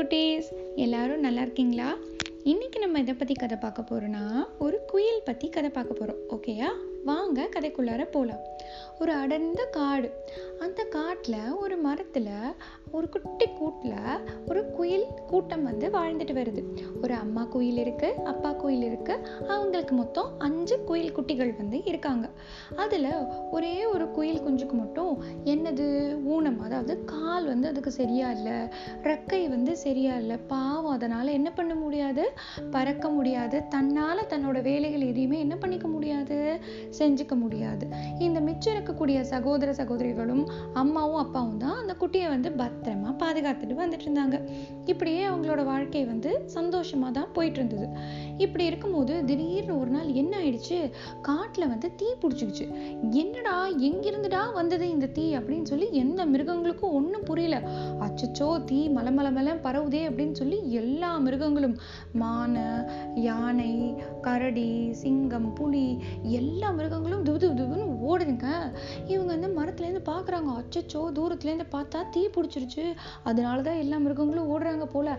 குட்டீஸ் எல்லாரும் நல்லா இருக்கீங்களா? இன்னைக்கு நம்ம இதை பற்றி கதை பார்க்க போகிறோன்னா ஒரு குயில் பற்றி கதை பார்க்க போகிறோம் ஓகேயா? வாங்க கதைக்குள்ளார போகலாம் ஒரு அடர்ந்த காடு. அந்த காட்டில் ஒரு மரத்தில் ஒரு குட்டி கூட்டில் ஒரு குயில் கூட்டம் வந்து வாழ்ந்துட்டு வருது. ஒரு அம்மா குயில் இருக்குது அப்பா குயில் இருக்குது அவங்களுக்கு மொத்தம் அஞ்சு குயில் குட்டிகள் வந்து இருக்காங்க. அதில் ஒரே ஒரு குயில் குஞ்சுக்கு மட்டும் என்னது? ஊனம். அதாவது கால் வந்து அதுக்கு சரியா இல்லை. ரெக்கை வந்து சரியா இல்லை. பாவம். அதனால் என்ன பண்ண முடியாது? பறக்க முடியாது. தன்னால் தன்னோட வேலைகள் எதையுமே என்ன பண்ணிக்க முடியாது? செஞ்சுக்க முடியாது. இந்த மிச்சம் இருக்கக்கூடிய சகோதர சகோதரிகளும் அம்மாவும் அப்பாவும் தான் அந்த குட்டியை வந்து பத்திரமா பாதுகாத்துட்டு வந்துட்டு இருந்தாங்க. இப்படியே அவங்களோட வாழ்க்கை வந்து சந்தோஷமா தான் போயிட்டு இருந்தது இப்படி இருக்கும்போது திடீர்னு ஒரு நாள் என்ன ஆயிடுச்சு? காட்டுல வந்து தீ பிடிச்சிக்கிச்சு. என்னடா எங்கிருந்துடா வந்தது இந்த தீ அப்படின்னு சொல்லி எந்த மிருகங்களுக்கும் ஒன்றும் புரியல. அச்சச்சோ தீ மலை மலை மலை பரவுதே அப்படின்னு சொல்லி எல்லா மிருகங்களும் மானை யானை கரடி சிங்கம் புலி எல்லா மிருகங்களும் துபு துவு ஓடுதுங்க. இவங்க வந்து மரத்துலேருந்து பார்க்குறாங்க. அச்சச்சோ தூரத்துலேருந்து பார்த்தா தீ பிடிச்சிருச்சு. அதனால தான் எல்லா மிருகங்களும் ஓடுறாங்க போல்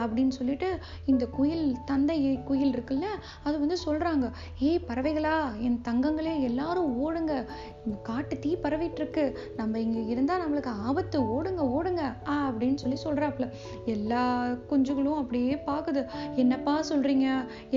அப்படின்னு சொல்லிட்டு இந்த குயில் தந்தை குயில் இருக்குல்ல அது வந்து சொல்கிறாங்க ஏய் பறவைகளா என் தங்கங்களே எல்லாரும் ஓடுங்க. காட்டு தீ பரவிட்டுருக்கு. நம்ம இங்கே இருந்தால் நம்மளுக்கு ஆபத்து. ஓடுங்க ஓடுங்க ஆ அப்படின்னு சொல்லி சொல்கிறாப்புல எல்லா குஞ்சுகளும் அப்படியே பார்க்குது. என்னப்பா சொல்கிறீங்க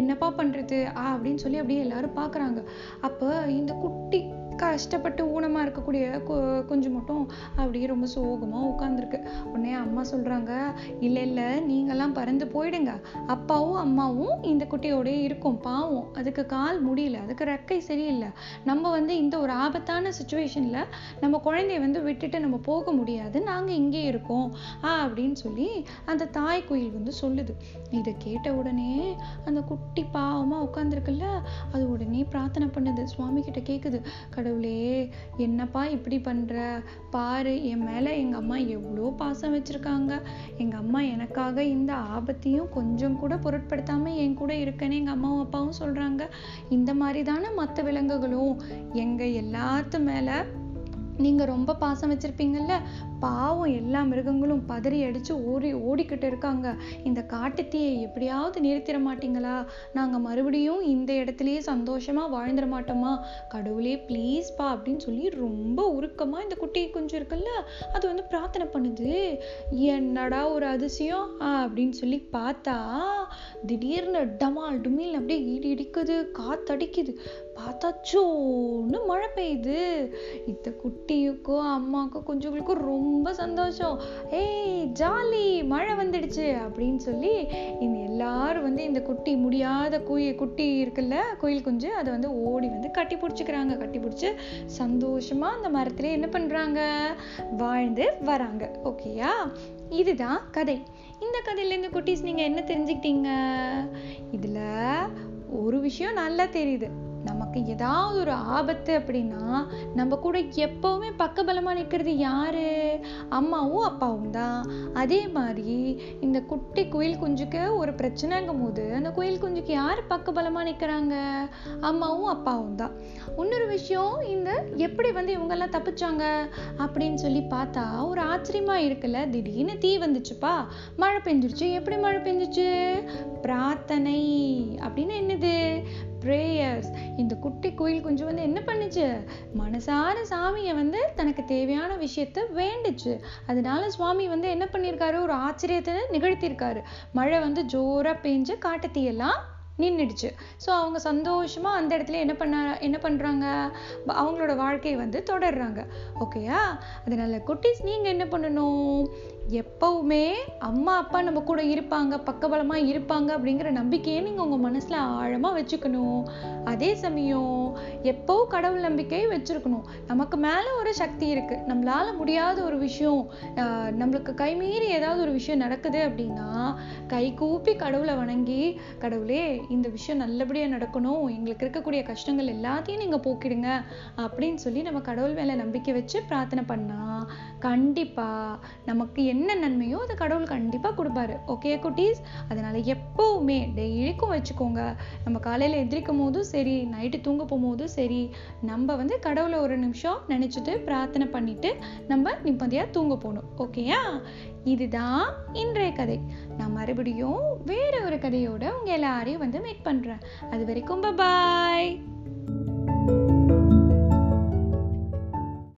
என்னப்பா பண்ணுறது ஆ அப்படின்னு சொல்லி அப்படியே எல்லாரும் பார்க்குறாங்க. அப்போ இந்த குட்டி கஷ்டப்பட்டு ஊனமாக இருக்கக்கூடிய கு- குஞ்சு மட்டும் அப்படியே ரொம்ப சோகமாக உட்காந்துருக்கு உடனே அம்மா சொல்கிறாங்க இல்லை இல்லை நீங்கெல்லாம் பறந்து போயிடுங்க. அப்பாவும் அம்மாவும் இந்த குட்டியோடய இருக்கும் பாவம். அதுக்கு கால் முடியல அதுக்கு ரெக்கை சரியில்லை. நம்ம வந்து இந்த ஒரு ஆபத்தான சுச்சுவேஷனில் நம்ம குழந்தைய வந்து விட்டுட்டு நம்ம போக முடியாது. நாங்கள் இங்கே இருக்கோம். ஆ அப்படின்னு சொல்லி அந்த தாய் குயில் வந்து சொல்லுது. இதை கேட்ட உடனே அந்த குட்டி பாவமாக உட்காந்துருக்குல்ல அது உடனே பிரார்த்தனை பண்ணுது. சுவாமி கிட்ட கேட்குது கடவுள் என்னப்பா இப்படி பண்ற? பாரு என் மேல எங்க அம்மா எவ்வளோ பாசம் வச்சிருக்காங்க. எங்க அம்மா எனக்காக இந்த ஆபத்தையும் கொஞ்சம் கூட பொருட்படுத்தாம என் கூட இருக்கேன்னு எங்க அம்மாவும் அப்பாவும் சொல்றாங்க. இந்த மாதிரி தானே மற்ற விலங்குகளும். எங்க எல்லாத்து மேல நீங்க ரொம்ப பாசம் வச்சுருப்பீங்கல்ல? பாவம் எல்லா மிருகங்களும் பதறி அடிச்சு ஓடி ஓடிக்கிட்டு இருக்காங்க. இந்த காட்டுத்தீயை எப்படியாவது நிறுத்திட மாட்டீங்களா? நாங்க மறுபடியும் இந்த இடத்துலயே சந்தோஷமா வாழ்ந்துட மாட்டோமா? கடவுளே ப்ளீஸ்ப்பா அப்படின்னு சொல்லி ரொம்ப உருக்கமா இந்த குட்டி கொஞ்சம் இருக்குல்ல அது வந்து பிரார்த்தனை பண்ணுது. என்னடா ஒரு அதிசயம்? அப்படின்னு சொல்லி பார்த்தா திடீர்னு டமால் டுமில் அப்படியே இடி இடிக்குது. காத்தடிக்குது. பார்த்தா சோன்னு மழை பெய்யுது. இந்த குட்டியுக்கும் அம்மாவுக்கும் கொஞ்சங்களுக்கும் ரொம்ப சந்தோஷம். ஏய் ஜாலி மழை வந்துடுச்சு அப்படின்னு சொல்லி இந்த எல்லாரும் வந்து இந்த குட்டி முடியாத குயி குட்டி இருக்குல்ல குயில் குஞ்சு அதை வந்து ஓடி வந்து கட்டி பிடிச்சிக்கிறாங்க. கட்டி பிடிச்சி சந்தோஷமா அந்த மரத்துல என்ன பண்றாங்க? வாழ்ந்து வராங்க. ஓகேயா இதுதான் கதை. இந்த கதையிலேருந்து குட்டீஸ் நீங்கள் என்ன தெரிஞ்சுக்கிட்டீங்க? இதுல ஒரு விஷயம் நல்லா தெரியுது. நமக்கு ஏதாவது ஒரு ஆபத்து அப்படின்னா நம்ம கூட எப்பவுமே பக்கபலமா நிற்கிறது யாரு? அம்மாவும் அப்பாவும் தான். அதே மாதிரி இந்த குட்டி குயில் குஞ்சுக்கு ஒரு பிரச்சனைங்கும் போது அந்த குயில் குஞ்சுக்கு யார் பக்கபலமா நிக்கிறாங்க? அம்மாவும் அப்பாவும் தான். இன்னொரு விஷயம் இந்த எப்படி வந்து இவங்கெல்லாம் தப்பிச்சாங்க அப்படின்னு சொல்லி பார்த்தா ஒரு ஆச்சரியமா இருக்குல்ல? திடீர்னு தீ வந்துச்சுப்பா. மழை பெஞ்சிருச்சு. எப்படி மழை பெஞ்சிச்சு? பிரார்த்தனை. அப்படின்னு என்னது? ப்ரேயர்ஸ் இந்த குட்டி குயில் குஞ்சு வந்து என்ன பண்ணுச்சு? மனசார சாமியை வந்து தனக்கு தேவையான விஷயத்த வேண்டுச்சு. அதனால சுவாமி வந்து என்ன பண்ணியிருக்காரு? ஒரு ஆச்சரியத்தை நிகழ்த்தியிருக்காரு. மழை வந்து ஜோராக பெஞ்சு காட்டுத்தீயெல்லாம் நின்றுடுச்சு ஸோ அவங்க சந்தோஷமாக அந்த இடத்துல என்ன பண்ண என்ன பண்ணுறாங்க அவங்களோட வாழ்க்கையை வந்து தொடர்றாங்க. ஓகேயா அதனால குட்டீஸ் நீங்கள் என்ன பண்ணணும்? எப்போவுமே அம்மா அப்பா நம்ம கூட இருப்பாங்க பக்கபலமாக இருப்பாங்க அப்படிங்கிற நம்பிக்கையை நீங்கள் உங்கள் மனசில் ஆழமாக வச்சுக்கணும். அதே சமயம் எப்போவும் கடவுள் நம்பிக்கை வச்சுருக்கணும்? நமக்கு மேலே ஒரு சக்தி இருக்குது நம்மளால முடியாத ஒரு விஷயம் நம்மளுக்கு கைமீறி ஏதாவது ஒரு விஷயம் நடக்குது அப்படின்னா கை கூப்பி கடவுளை வணங்கி கடவுளே இந்த விஷயம் நல்லபடியா நடக்கணும் எங்களுக்கு இருக்கக்கூடிய கஷ்டங்கள் எல்லாத்தையும் நீங்க போக்கிடுங்க அப்படின்னு சொல்லி நம்ம கடவுள் மேல நம்பிக்கை வச்சு பிரார்த்தனை பண்ணா கண்டிப்பா நமக்கு என்ன நன்மையோ அதை கடவுள் கண்டிப்பாக கொடுப்பாரு. ஓகே குட்டீஸ்? அதனால் எப்போவுமே டெய்லிக்கும் வச்சுக்கோங்க. நம்ம காலையில் எந்திரிக்கும் போதும் சரி நைட்டு தூங்க போகும்போதும் சரி நம்ம வந்து கடவுளை ஒரு நிமிஷம் நினச்சிட்டு பிரார்த்தனை பண்ணிட்டு நம்ம நிம்மதியாக தூங்க போகணும். ஓகேயா இதுதான் இன்றைய கதை. நான் மறுபடியும் வேற ஒரு கதையோட உங்கள் எல்லாரையும் வந்து மீட் பண்ணுறேன் அது வரைக்கும் பாய்